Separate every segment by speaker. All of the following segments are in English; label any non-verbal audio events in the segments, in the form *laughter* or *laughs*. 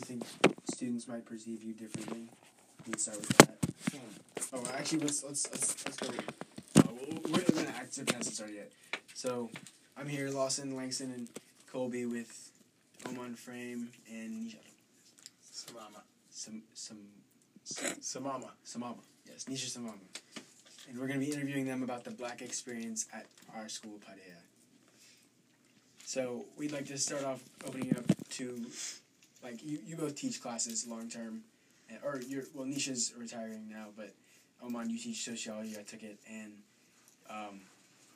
Speaker 1: think students might perceive you differently? We can start with that. Oh, actually, let's let's let's, let's go. Uh, we're, we're gonna act if hasn't started yet. So, I'm here, Lawson, Langston, and Colby with Oman Frame and Nisha.
Speaker 2: Samama.
Speaker 1: Some some
Speaker 2: Samama.
Speaker 1: Samama. Yes, Nisha Samama. And we're gonna be interviewing them about the black experience at our school, Paideia. So we'd like to start off opening it up to, like you, you both teach classes long term, or you're well Nisha's retiring now, but Oman you teach sociology. I took it, and um,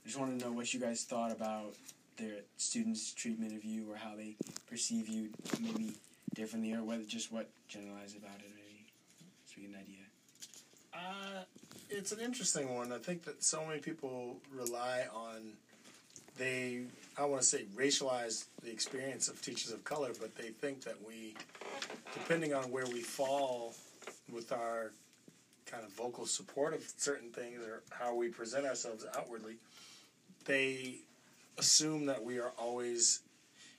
Speaker 1: I just wanted to know what you guys thought about their students' treatment of you, or how they perceive you, maybe differently, or whether just what generalize about it, maybe, so we get an idea.
Speaker 2: Uh, it's an interesting one. I think that so many people rely on they I want to say racialize the experience of teachers of color, but they think that we, depending on where we fall with our kind of vocal support of certain things or how we present ourselves outwardly, they assume that we are always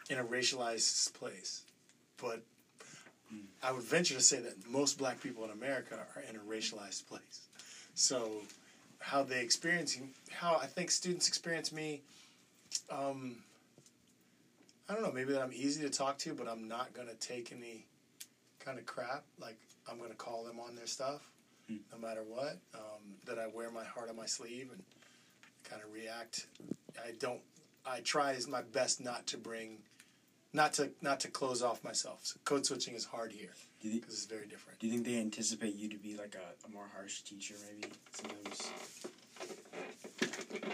Speaker 2: in a racialized place. But I would venture to say that most black people in America are in a racialized place. So, how they experience, how I think students experience me, um, I don't know, maybe that I'm easy to talk to, but I'm not going to take any kind of crap. Like, I'm going to call them on their stuff
Speaker 1: Hmm.
Speaker 2: no matter what. Um, that I wear my heart on my sleeve and kind of react. I don't, I try as my best not to bring. Not to not to close off myself. So code switching is hard here
Speaker 1: Do you, thi-
Speaker 2: because it's very different.
Speaker 1: do you think they anticipate you to be like a, a more harsh teacher, maybe sometimes?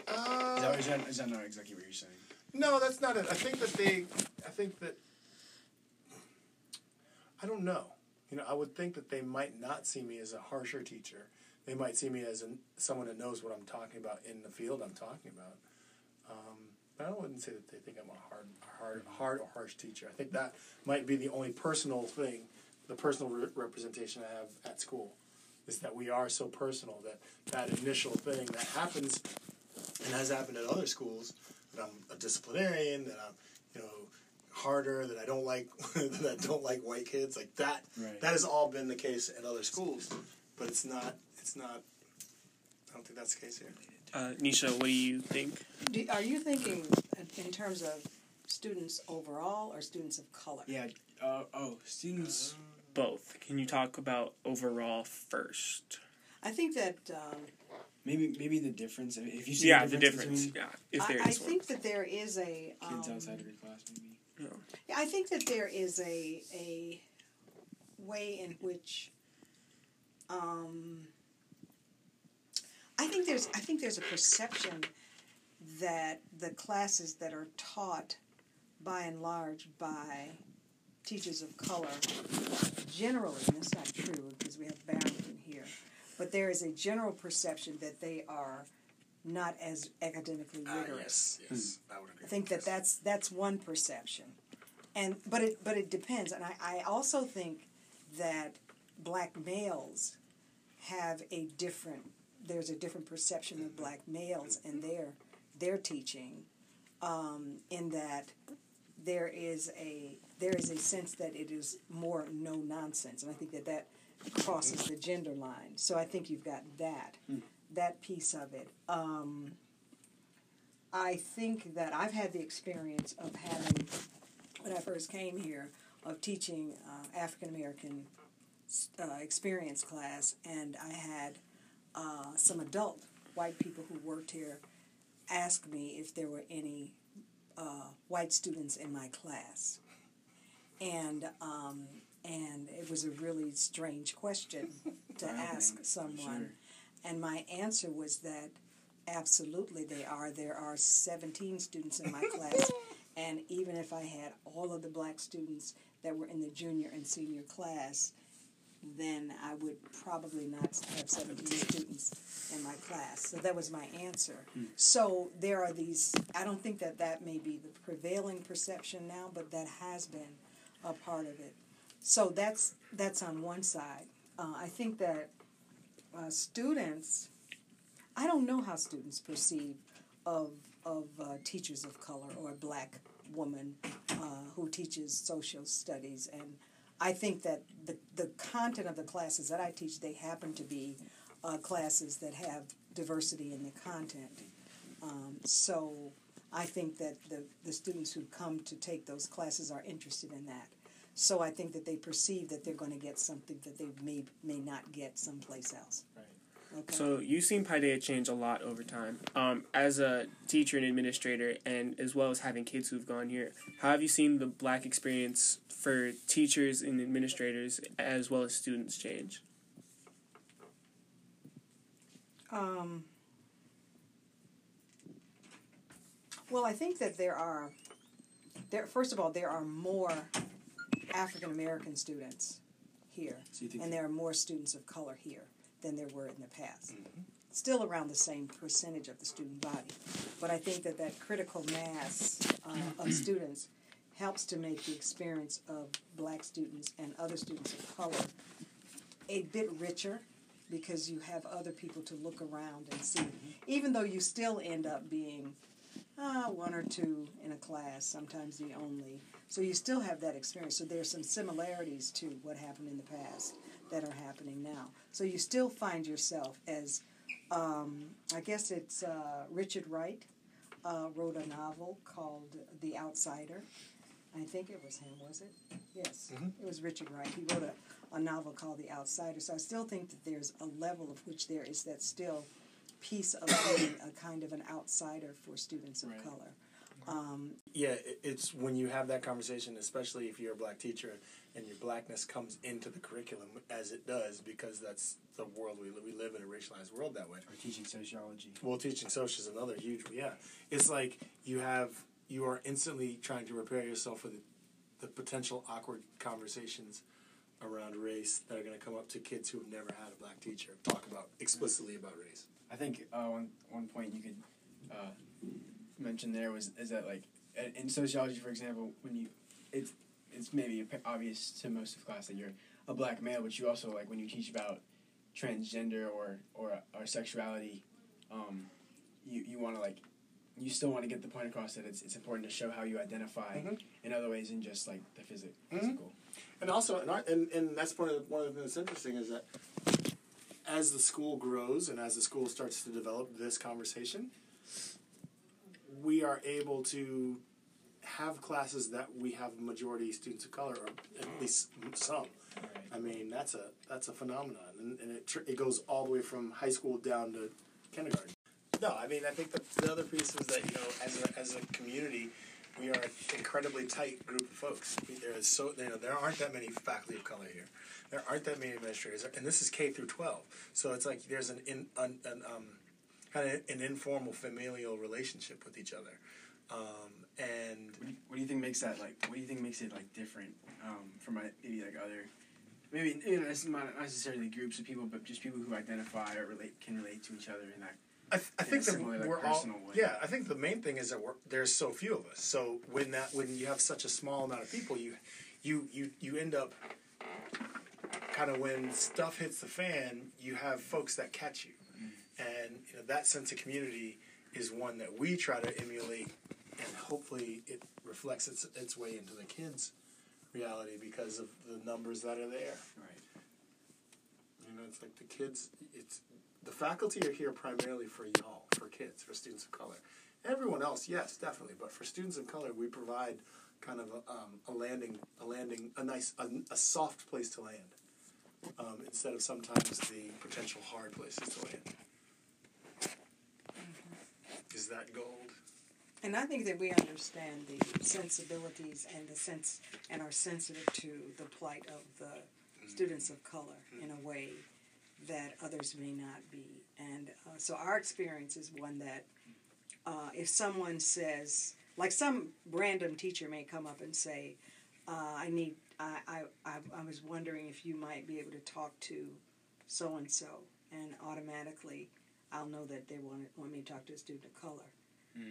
Speaker 2: Uh,
Speaker 1: Is that, is, that, is that not exactly what you're saying?
Speaker 2: No, that's not it. I think that they. I think that. I don't know. You know, I would think that they might not see me as a harsher teacher. They might see me as a, someone that knows what I'm talking about in the field I'm talking about. Um, but I wouldn't say that they think I'm a hard, hard, hard or harsh teacher. I think that might be the only personal thing, the personal re- representation I have at school, is that we are so personal that that initial thing that happens, and has happened at other schools, that I'm a disciplinarian, that I'm, you know, harder, that I don't like, *laughs* that I don't like white kids, like that.
Speaker 1: Right.
Speaker 2: That has all been the case at other schools, but it's not. It's not. I don't think that's the case here.
Speaker 3: Uh, Nisha, what do you think?
Speaker 4: Do, are you thinking in terms of students overall or students of color?
Speaker 1: Yeah. Uh, oh, students.
Speaker 3: Both. Can you talk about overall first?
Speaker 4: I think that um,
Speaker 1: Maybe maybe the difference. if- If you see
Speaker 3: Yeah,
Speaker 1: the
Speaker 3: the
Speaker 1: difference,
Speaker 3: difference.
Speaker 1: between
Speaker 3: Yeah, if
Speaker 4: I,
Speaker 3: there
Speaker 4: I
Speaker 3: is one.
Speaker 4: think that there is a
Speaker 1: kids
Speaker 4: um,
Speaker 1: outside of your class, maybe.
Speaker 4: Yeah, I think that there is a a way in which um, I think there's I think there's a perception that the classes that are taught by and large by teachers of color generally, and that's not true because we have Barrington here, but there is a general perception that they are not as academically
Speaker 2: Ah,
Speaker 4: rigorous.
Speaker 2: yes, yes, I would agree.
Speaker 4: I think that
Speaker 2: Yes.
Speaker 4: that's that's one perception, and but it but it depends, and I, I also think that black males have a different there's a different perception of black males and their their teaching, um, in that there is a there is a sense that it is more no nonsense, and I think that that crosses the gender line. So I think you've got that that piece of it. Um, I think that I've had the experience of having, when I first came here, of teaching uh, African American uh, experience class, and I had uh, some adult white people who worked here ask me if there were any uh, white students in my class, and um, and it was a really strange question *laughs* to ask someone.
Speaker 1: Sure.
Speaker 4: And my answer was that absolutely they are. There are 17 students in my class. *laughs* And even if I had all of the black students that were in the junior and senior class, then I would probably not have 17 students in my class. So that was my answer. Hmm. So there are these, I don't think that that may be the prevailing perception now, but that has been a part of it. So that's, that's on one side. Uh, I think that uh, students, I don't know how students perceive of of uh, teachers of color or a black woman uh, who teaches social studies, and I think that the the content of the classes that I teach they happen to be uh, classes that have diversity in the content. Um, so I think that the the students who come to take those classes are interested in that. So I think that they perceive that they're going to get something that they may may not get someplace else.
Speaker 1: Right.
Speaker 4: Okay.
Speaker 3: So you've seen Paideia change a lot over time. Um, as a teacher and administrator, and as well as having kids who've gone here, how have you seen the black experience for teachers and administrators as well as students change?
Speaker 4: Um, well, I think that there are, there. First of all, there are more African American students here,
Speaker 1: So
Speaker 4: and there are more students of color here than there were in the past. Still around the same percentage of the student body, but I think that that critical mass uh, of *clears throat* students helps to make the experience of black students and other students of color a bit richer because you have other people to look around and see. Even though you still end up being uh, one or two in a class, sometimes the only. So you still have that experience. So there's some similarities to what happened in the past that are happening now. So you still find yourself as, um, I guess it's uh, Richard Wright uh, wrote a novel called The Outsider. I think it was him, was it? Yes, it was Richard Wright. He wrote a, a novel called The Outsider. So I still think that there's a level of which there is that still piece of being a kind of an outsider for students of
Speaker 1: Right.
Speaker 4: color. Um,
Speaker 2: Yeah, it's when you have that conversation, especially if you're a black teacher and your blackness comes into the curriculum as it does, because that's the world we live. We live in a racialized world that way.
Speaker 1: or teaching sociology.
Speaker 2: Well, teaching social is another huge. Yeah, it's like you have you are instantly trying to prepare yourself for the, the potential awkward conversations around race that are going to come up to kids who have never had a black teacher talk about explicitly about race.
Speaker 1: I think uh, one one point you could uh, mention there was is that like in- sociology, for example, when you it's it's maybe obvious to most of class that you're a black male, but you also like when you teach about transgender or or or sexuality, um, you you want to like you still want to get the point across that it's it's important to show how you identify
Speaker 2: Mhm.
Speaker 1: in other ways than just like the physic,
Speaker 2: Mhm.
Speaker 1: physical.
Speaker 2: And also, and, I, and, and that's one of the, one of the things that's interesting is that as the school grows and as the school starts to develop this conversation, we are able to have classes that we have majority students of color, or at least some.
Speaker 1: Right.
Speaker 2: I mean, that's a that's a phenomenon, and, and it tr- it goes all the way from high school down to kindergarten. No, I mean, I think the, the other piece is that you know, as a as a community, we are an incredibly tight group of folks. There is so you know there aren't that many faculty of color here. There aren't that many administrators, and this is K through twelve. So it's like there's an in an, an um kind of an informal familial relationship with each other, um, and
Speaker 1: What do, you, what do you think makes that like? What do you think makes it like different um, from maybe like other, maybe you know, it's not necessarily groups of people, but just people who identify or relate can relate to each other in that.
Speaker 2: I, th- I think that
Speaker 1: like,
Speaker 2: we're all
Speaker 1: way.
Speaker 2: yeah. I think the main thing is that we're, there's so few of us. So when that when you have such a small amount of people, you you you you end up kind of when stuff hits the fan, you have folks that catch you, and you know that sense of community is one that we try to emulate, and hopefully it reflects its its way into the kids' reality because of the numbers that are there.
Speaker 1: Right.
Speaker 2: You know, it's like the kids. It's the faculty are here primarily for y'all, for kids, for students of color. Everyone else, yes, definitely, but for students of color, we provide kind of a, um, a landing, a landing, a nice, a, a soft place to land, um, instead of sometimes the potential hard places to land. Is that gold?
Speaker 4: And I think that we understand the sensibilities and the sense and are sensitive to the plight of the students of color in a way that others may not be. And uh, so our experience is one that uh, if someone says, like some random teacher may come up and say, uh, I need, I, I, I, I was wondering if you might be able to talk to so and so, and automatically I'll know that they want, want me to talk to a student of color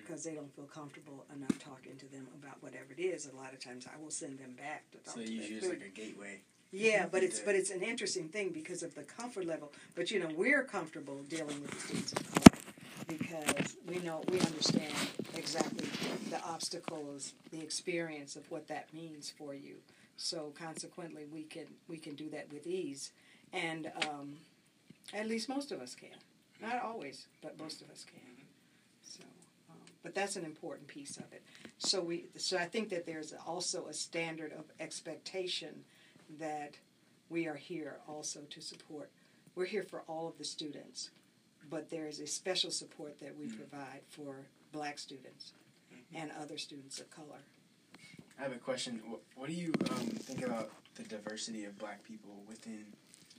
Speaker 4: because they don't feel comfortable enough talking to them about whatever it is. A lot of times, I will send them back to talk
Speaker 1: So
Speaker 4: to
Speaker 1: you use like a gateway.
Speaker 4: Yeah, but it's but it's an interesting thing because of the comfort level. But you know, we're comfortable dealing with the students of color because we know we understand exactly the obstacles, the experience of what that means for you. So consequently, we can we can do that with ease, and um, at least most of us can. Not always, but most of us can. So, um, but that's an important piece of it. So we so I think that there's also a standard of expectation that we are here also to support. We're here for all of the students, but there is a special support that we provide for black students and other students of color.
Speaker 1: I have a question. What, what do you um, think about the diversity of black people within,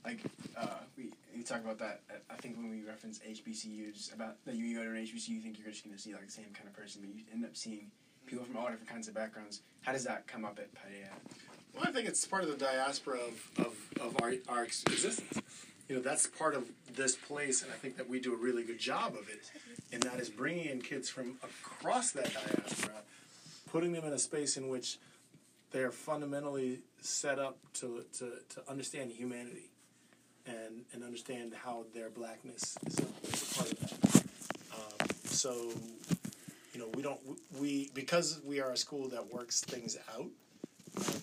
Speaker 1: like, uh, we, we talk about that, uh, I think when we reference HBCUs, about that you go to an HBCU, you think you're just going to see, like, the same kind of person, but you end up seeing people from all different kinds of backgrounds. How does that come up at Paideia?
Speaker 2: Well, I think it's part of the diaspora of, of, of our, our existence. You know, that's part of this place, and I think that we do a really good job of it. And that is bringing in kids from across that diaspora, putting them in a space in which they are fundamentally set up to, to, to understand humanity and, and understand how their blackness is a, is a part of that. Um, so, you know, we don't, we, because we are a school that works things out, um,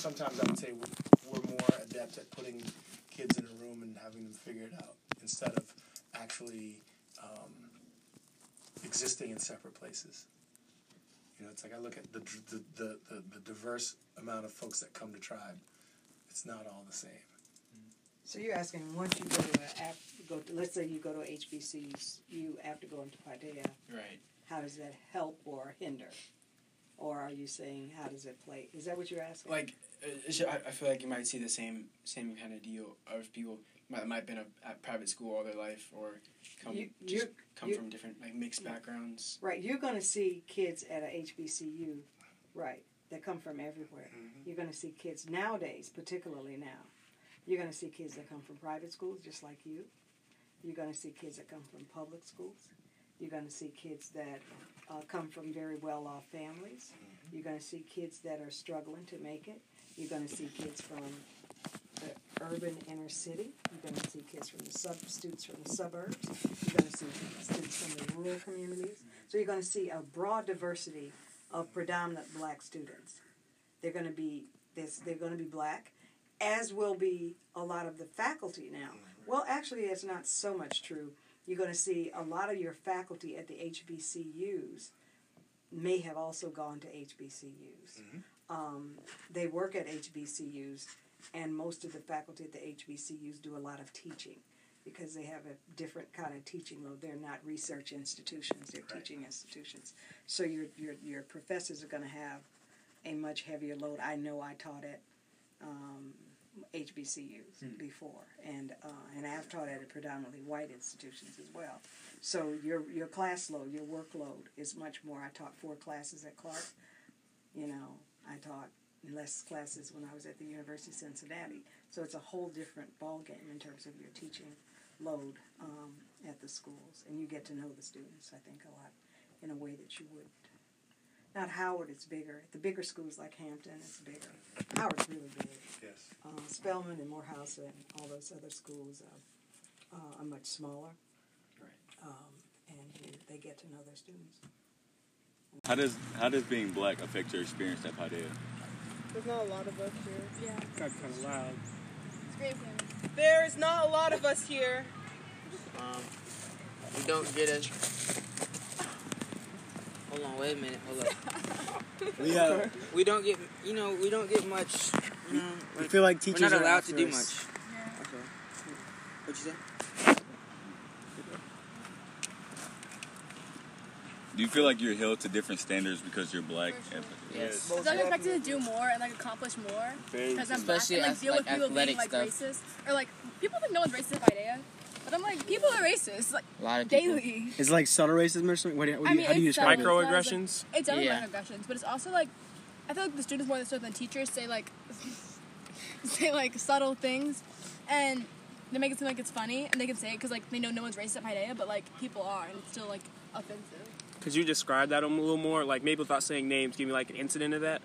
Speaker 2: sometimes I would say we're, we're more adept at putting kids in a room and having them figure it out instead of actually um, existing in separate places. You know, it's like I look at the, the, the, the, the diverse amount of folks that come to Tribe. It's not all the same.
Speaker 4: So you're asking once you go to a, af- go to let's say you go to HBCs, you after going to Paideia,
Speaker 1: Right.
Speaker 4: how does that help or hinder? Or are you saying how does it play? Is that what you're asking?
Speaker 1: Like, it should- I, I feel like you might see the same same kind of deal of people might might have been a, at private school all their life or come
Speaker 4: You-
Speaker 1: just come from different like mixed backgrounds.
Speaker 4: Right, you're going to see kids at a HBCU, right, that come from everywhere. You're going to see kids nowadays, particularly now. You're going to see kids that come from private schools, just like you. You're going to see kids that come from public schools. You're going to see kids that uh, come from very well off families. You're going to see kids that are struggling to make it. You're going to see kids from the urban inner city. You're going to see kids from the sub students from the suburbs. You're going to see students from the rural communities. So you're going to see a broad diversity of predominant black students. They're going to be this. They're going to be black, as will be a lot of the faculty now. Mm-hmm. Well, actually, it's not so much true. You're going to see a lot of your faculty at the HBCUs may have also gone to HBCUs. Mm-hmm. Um, they work at HBCUs, and most of the faculty at the HBCUs do a lot of teaching because they have a different kind of teaching load. They're not research institutions; they're
Speaker 2: Right.
Speaker 4: teaching institutions. So your your your professors are going to have a much heavier load. I know I taught at um, HBCUs before, and uh, and I've taught at predominantly white institutions as well. So your your class load, your workload is much more. I taught four classes at Clark. You know, I taught less classes when I was at the University of Cincinnati. So it's a whole different ballgame in terms of your teaching load um, at the schools, and you get to know the students. I think a lot in a way that you would. Not Howard, it's bigger. The bigger schools like Hampton, it's bigger. Howard's really big.
Speaker 2: Yes.
Speaker 4: Uh, Spelman and Morehouse and all those other schools are, uh, are much smaller.
Speaker 1: Right.
Speaker 4: Um, and you, they get to know their students.
Speaker 5: How does how does being black affect your experience at Paideia?
Speaker 6: There's not a lot of us here.
Speaker 7: Yeah,
Speaker 3: Got kind of loud.
Speaker 7: scream him.
Speaker 6: There's not a lot of us here.
Speaker 8: Um, we don't get a. Hold on, wait a minute, hold up. *laughs*
Speaker 9: We uh,
Speaker 8: We don't get, you know, we don't get much. You know,
Speaker 9: we feel like
Speaker 8: we're
Speaker 9: teachers
Speaker 8: not
Speaker 9: are
Speaker 8: allowed to do much.
Speaker 7: Yeah.
Speaker 8: That's all. What'd you say?
Speaker 5: Do you feel like you're held to different standards because you're black?
Speaker 7: For sure.
Speaker 8: Yes.
Speaker 7: I feel like I'm expected to do more and like accomplish more because I'm black and like
Speaker 8: ath-
Speaker 7: deal with people being like
Speaker 8: stuff.
Speaker 7: racist or like people think no one's racist at Paideia, but I'm like people are racist like
Speaker 8: A lot of people.
Speaker 7: daily.
Speaker 9: It's like subtle racism or something. What do you, what do
Speaker 7: I mean,
Speaker 9: how do you describe
Speaker 7: subtle.
Speaker 9: it?
Speaker 3: Microaggressions.
Speaker 7: It's other
Speaker 8: Yeah.
Speaker 7: microaggressions, but it's also like I feel like the students more than than teachers say like *laughs* say like subtle things, and they make it seem like it's funny, and they can say it because like they know no one's racist at Paideia, but like people are, and it's still like offensive.
Speaker 3: Could you describe that a little more? Like maybe without saying names, give me like an incident of that.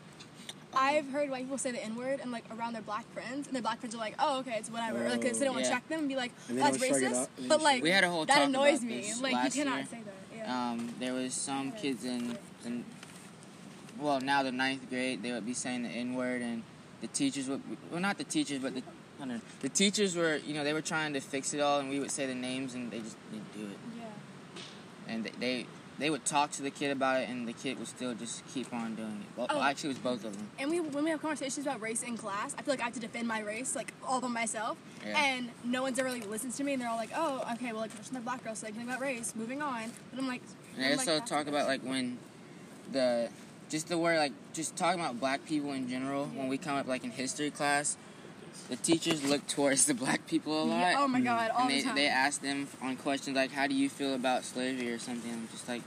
Speaker 7: I've heard white people say the N word and like around their black friends, and their black friends are like, "Oh, okay, it's whatever." like, 'cause they don't want to
Speaker 8: Yeah.
Speaker 7: check them and be like,
Speaker 9: And
Speaker 7: "That's
Speaker 9: don't shrug it
Speaker 7: racist."
Speaker 9: off, and they
Speaker 7: But like,
Speaker 8: We had a whole
Speaker 7: that
Speaker 8: talk
Speaker 7: annoys
Speaker 8: about
Speaker 7: me.
Speaker 8: this
Speaker 7: Like, you
Speaker 8: last
Speaker 7: cannot
Speaker 8: year.
Speaker 7: say that. Yeah.
Speaker 8: Um, there was some kids in, in well now the ninth grade they would be saying the N word and the teachers would well not the teachers but the I don't know, the teachers were you know they were trying to fix it all and we would say the names and they just didn't do it
Speaker 7: Yeah.
Speaker 8: and they they, they would talk to the kid about it and the kid would still just keep on doing it. Well,
Speaker 7: Oh.
Speaker 8: actually it was both of them.
Speaker 7: And we when we have conversations about race in class, I feel like I have to defend my race like all by myself,
Speaker 8: Yeah.
Speaker 7: and no one's ever like listens to me, and they're all like, "Oh, okay, well, like there's another black girl saying something about race, moving on." But I'm like,
Speaker 8: And I
Speaker 7: like,
Speaker 8: also
Speaker 7: that's
Speaker 8: talk about like when the just the word like just talking about black people in general when we come up like in history class, the teachers look towards the black people a lot.
Speaker 7: Yeah, oh my mm-hmm. god, all
Speaker 8: and
Speaker 7: the
Speaker 8: they,
Speaker 7: time.
Speaker 8: they ask them on questions like, "How do you feel about slavery?" or something. I'm just like,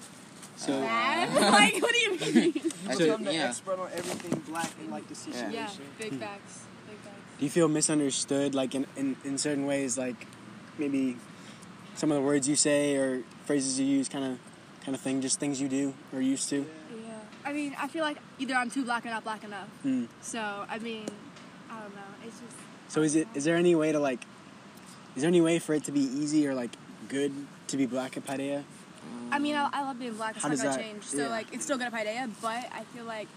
Speaker 1: So uh,
Speaker 7: Bad? *laughs* like, what do you *laughs* mean?
Speaker 8: I
Speaker 1: So-
Speaker 8: said,
Speaker 10: I'm the
Speaker 8: yeah.
Speaker 10: expert on everything black and like the situation.
Speaker 7: yeah, big hmm. facts, big facts.
Speaker 1: do you feel misunderstood, like in, in, in certain ways, like maybe some of the words you say or phrases you use, kind of kind of thing, just things you do or used to?
Speaker 7: Yeah. I mean, I feel like either I'm too black or not black enough.
Speaker 1: Hmm.
Speaker 7: So I mean, I don't know. It's just.
Speaker 1: So is it is there any way to like, is there any way for it to be easy or like good to be black at Paideia?
Speaker 7: I mean, I, I love being black. It's
Speaker 1: How
Speaker 7: not
Speaker 1: does
Speaker 7: gonna
Speaker 1: that-
Speaker 7: change. So
Speaker 1: yeah.
Speaker 7: like, it's still good at Paideia, but I feel like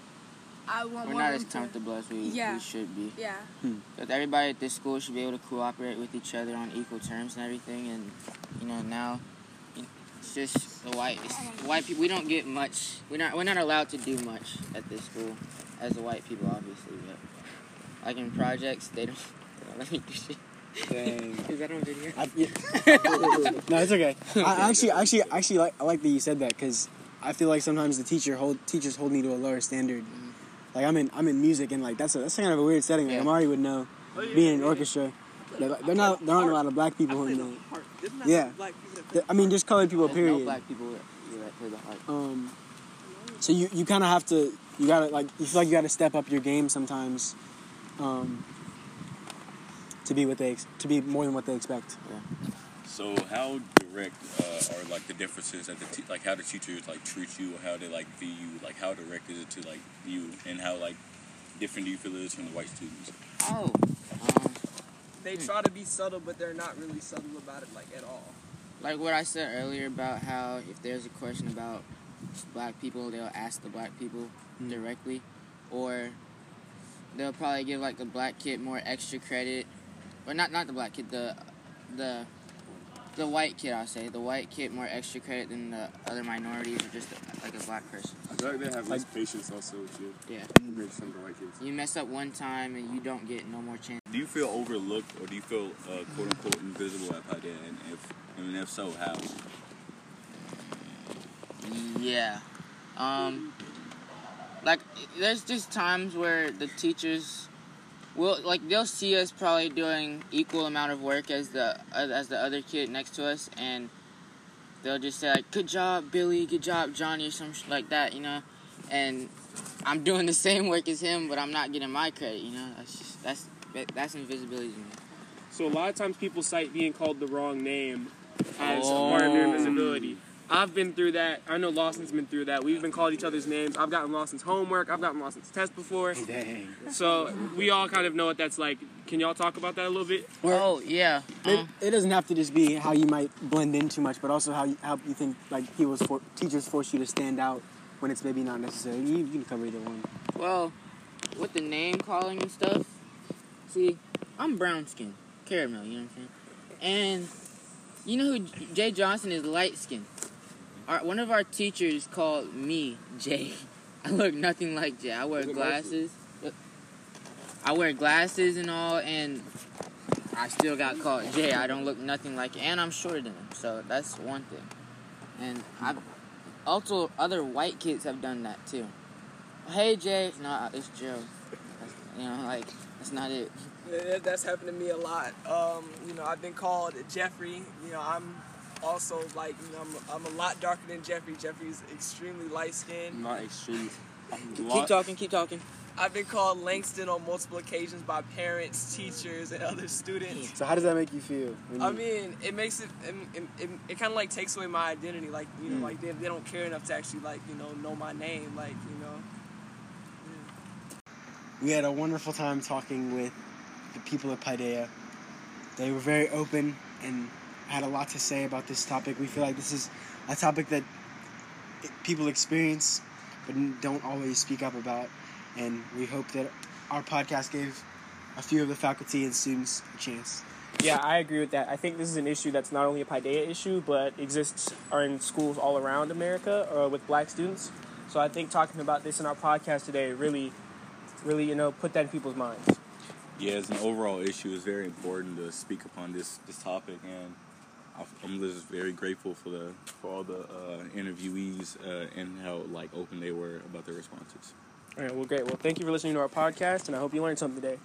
Speaker 7: I want
Speaker 8: We're not
Speaker 7: room
Speaker 8: as
Speaker 7: to-
Speaker 8: comfortable as we,
Speaker 7: Yeah.
Speaker 8: we should be.
Speaker 7: Yeah. Hmm.
Speaker 8: But everybody at this school should be able to cooperate with each other on equal terms and everything. And you know now, it's just the white it's, the white people. We don't get much. We're not we're not allowed to do much at this school as the white people, obviously. But like in projects, they don't, they don't let me do shit.
Speaker 1: Dang. *laughs*
Speaker 8: Is that on video?
Speaker 1: I, yeah. *laughs* no, it's okay. I actually, actually, actually like I like that you said that because I feel like sometimes the teacher hold teachers hold me to a lower standard. Like I'm in I'm in music and like that's a, that's kind of a weird setting. Like
Speaker 8: Yeah.
Speaker 1: Amari would know being in orchestra. They're, they're not there aren't a lot of black people in there. Yeah.
Speaker 10: Black people
Speaker 1: I mean, just colored people.
Speaker 8: There's
Speaker 1: Period.
Speaker 8: no black people that, that play the harp.
Speaker 1: Um, so you, you kind of have to you gotta like you feel like you gotta step up your game sometimes, um, to be what they ex- to be more than what they expect.
Speaker 5: So how direct uh, are like the differences that the te- like how the teachers like treat you or how they like view you? Like how direct is it to like you and how like different do you feel it is from the white students?
Speaker 8: Oh, um,
Speaker 10: they try to be subtle, but they're not really subtle about it like at all.
Speaker 8: like what I said earlier about how if there's a question about black people, they'll ask the black people
Speaker 1: Mm.
Speaker 8: directly, or they'll probably give like the black kid more extra credit, or not not the black kid, the the the white kid I'll say the white kid more extra credit than the other minorities or just like a black person.
Speaker 11: I feel like they have less patience also with you
Speaker 8: Yeah,
Speaker 11: compared some of the white kids.
Speaker 8: you mess up one time and you don't get no more chance.
Speaker 5: Do you feel overlooked or do you feel uh, quote unquote invisible at Paideia? And if and if so, how?
Speaker 8: Yeah. Um like there's just times where the teachers will like they'll see us probably doing equal amount of work as the as the other kid next to us and they'll just say like good job Billy, good job Johnny or some sh- like that, you know. And I'm *laughs* doing the same work as him, but I'm not getting my credit, you know. That's just that's that's invisibility to me.
Speaker 3: So a lot of times people cite being called the wrong name as
Speaker 8: Oh.
Speaker 3: part of their invisibility. I've been through that. I know Lawson's been through that. We've been called each other's names. I've gotten Lawson's homework. I've gotten Lawson's test before.
Speaker 1: Dang.
Speaker 3: So we all kind of know what that's like. Can y'all talk about that a little bit?
Speaker 8: oh yeah.
Speaker 1: It,
Speaker 8: Um,
Speaker 1: it doesn't have to just be how you might blend in too much, but also how you, how you think like people for, teachers force you to stand out when it's maybe not necessary. You, you can cover either one.
Speaker 8: Well, with the name calling and stuff, see, I'm brown skin, caramel, you know what I'm saying? And you know who Jay Johnson is light skin. Our, one of our teachers called me Jay. *laughs* I look nothing like Jay. I wear glasses. I wear glasses and all, and I still got called Jay. I don't look nothing like, and I'm shorter than him, so that's one thing. And I've also other white kids have done that too. Hey Jay, no, it's Joe. That's, you know, like that's not it.
Speaker 10: That's happened to me a lot. Um, you know, I've been called Jeffrey. You know, I'm also like, you know, I'm, I'm a lot darker than Jeffrey. Jeffrey's extremely light skinned.
Speaker 11: Not extreme.
Speaker 8: Keep talking, keep talking.
Speaker 10: I've been called Langston on multiple occasions by parents, teachers, and other students.
Speaker 1: So how does that make you feel? when
Speaker 10: I mean, it makes it, it, it, it, it kind of like takes away my identity. Like, you know,
Speaker 1: Mm.
Speaker 10: like they, they don't care enough to actually like, you know, know my name. Like, you know.
Speaker 1: we had a wonderful time talking with the people of Paideia. They were very open and had a lot to say about this topic. We feel like this is a topic that people experience but don't always speak up about. And we hope that our podcast gave a few of the faculty and students a chance.
Speaker 3: Yeah, I agree with that. I think this is an issue that's not only a Paideia issue, but exists are in schools all around America uh, with black students. So I think talking about this in our podcast today really, really, you know, put that in people's minds.
Speaker 5: Yeah, as an overall issue, it's very important to speak upon this this topic, and I- I'm just very grateful for the for all the uh, interviewees uh, and how like open they were about their responses.
Speaker 3: All right, well, great. Well, thank you for listening to our podcast, and I hope you learned something today.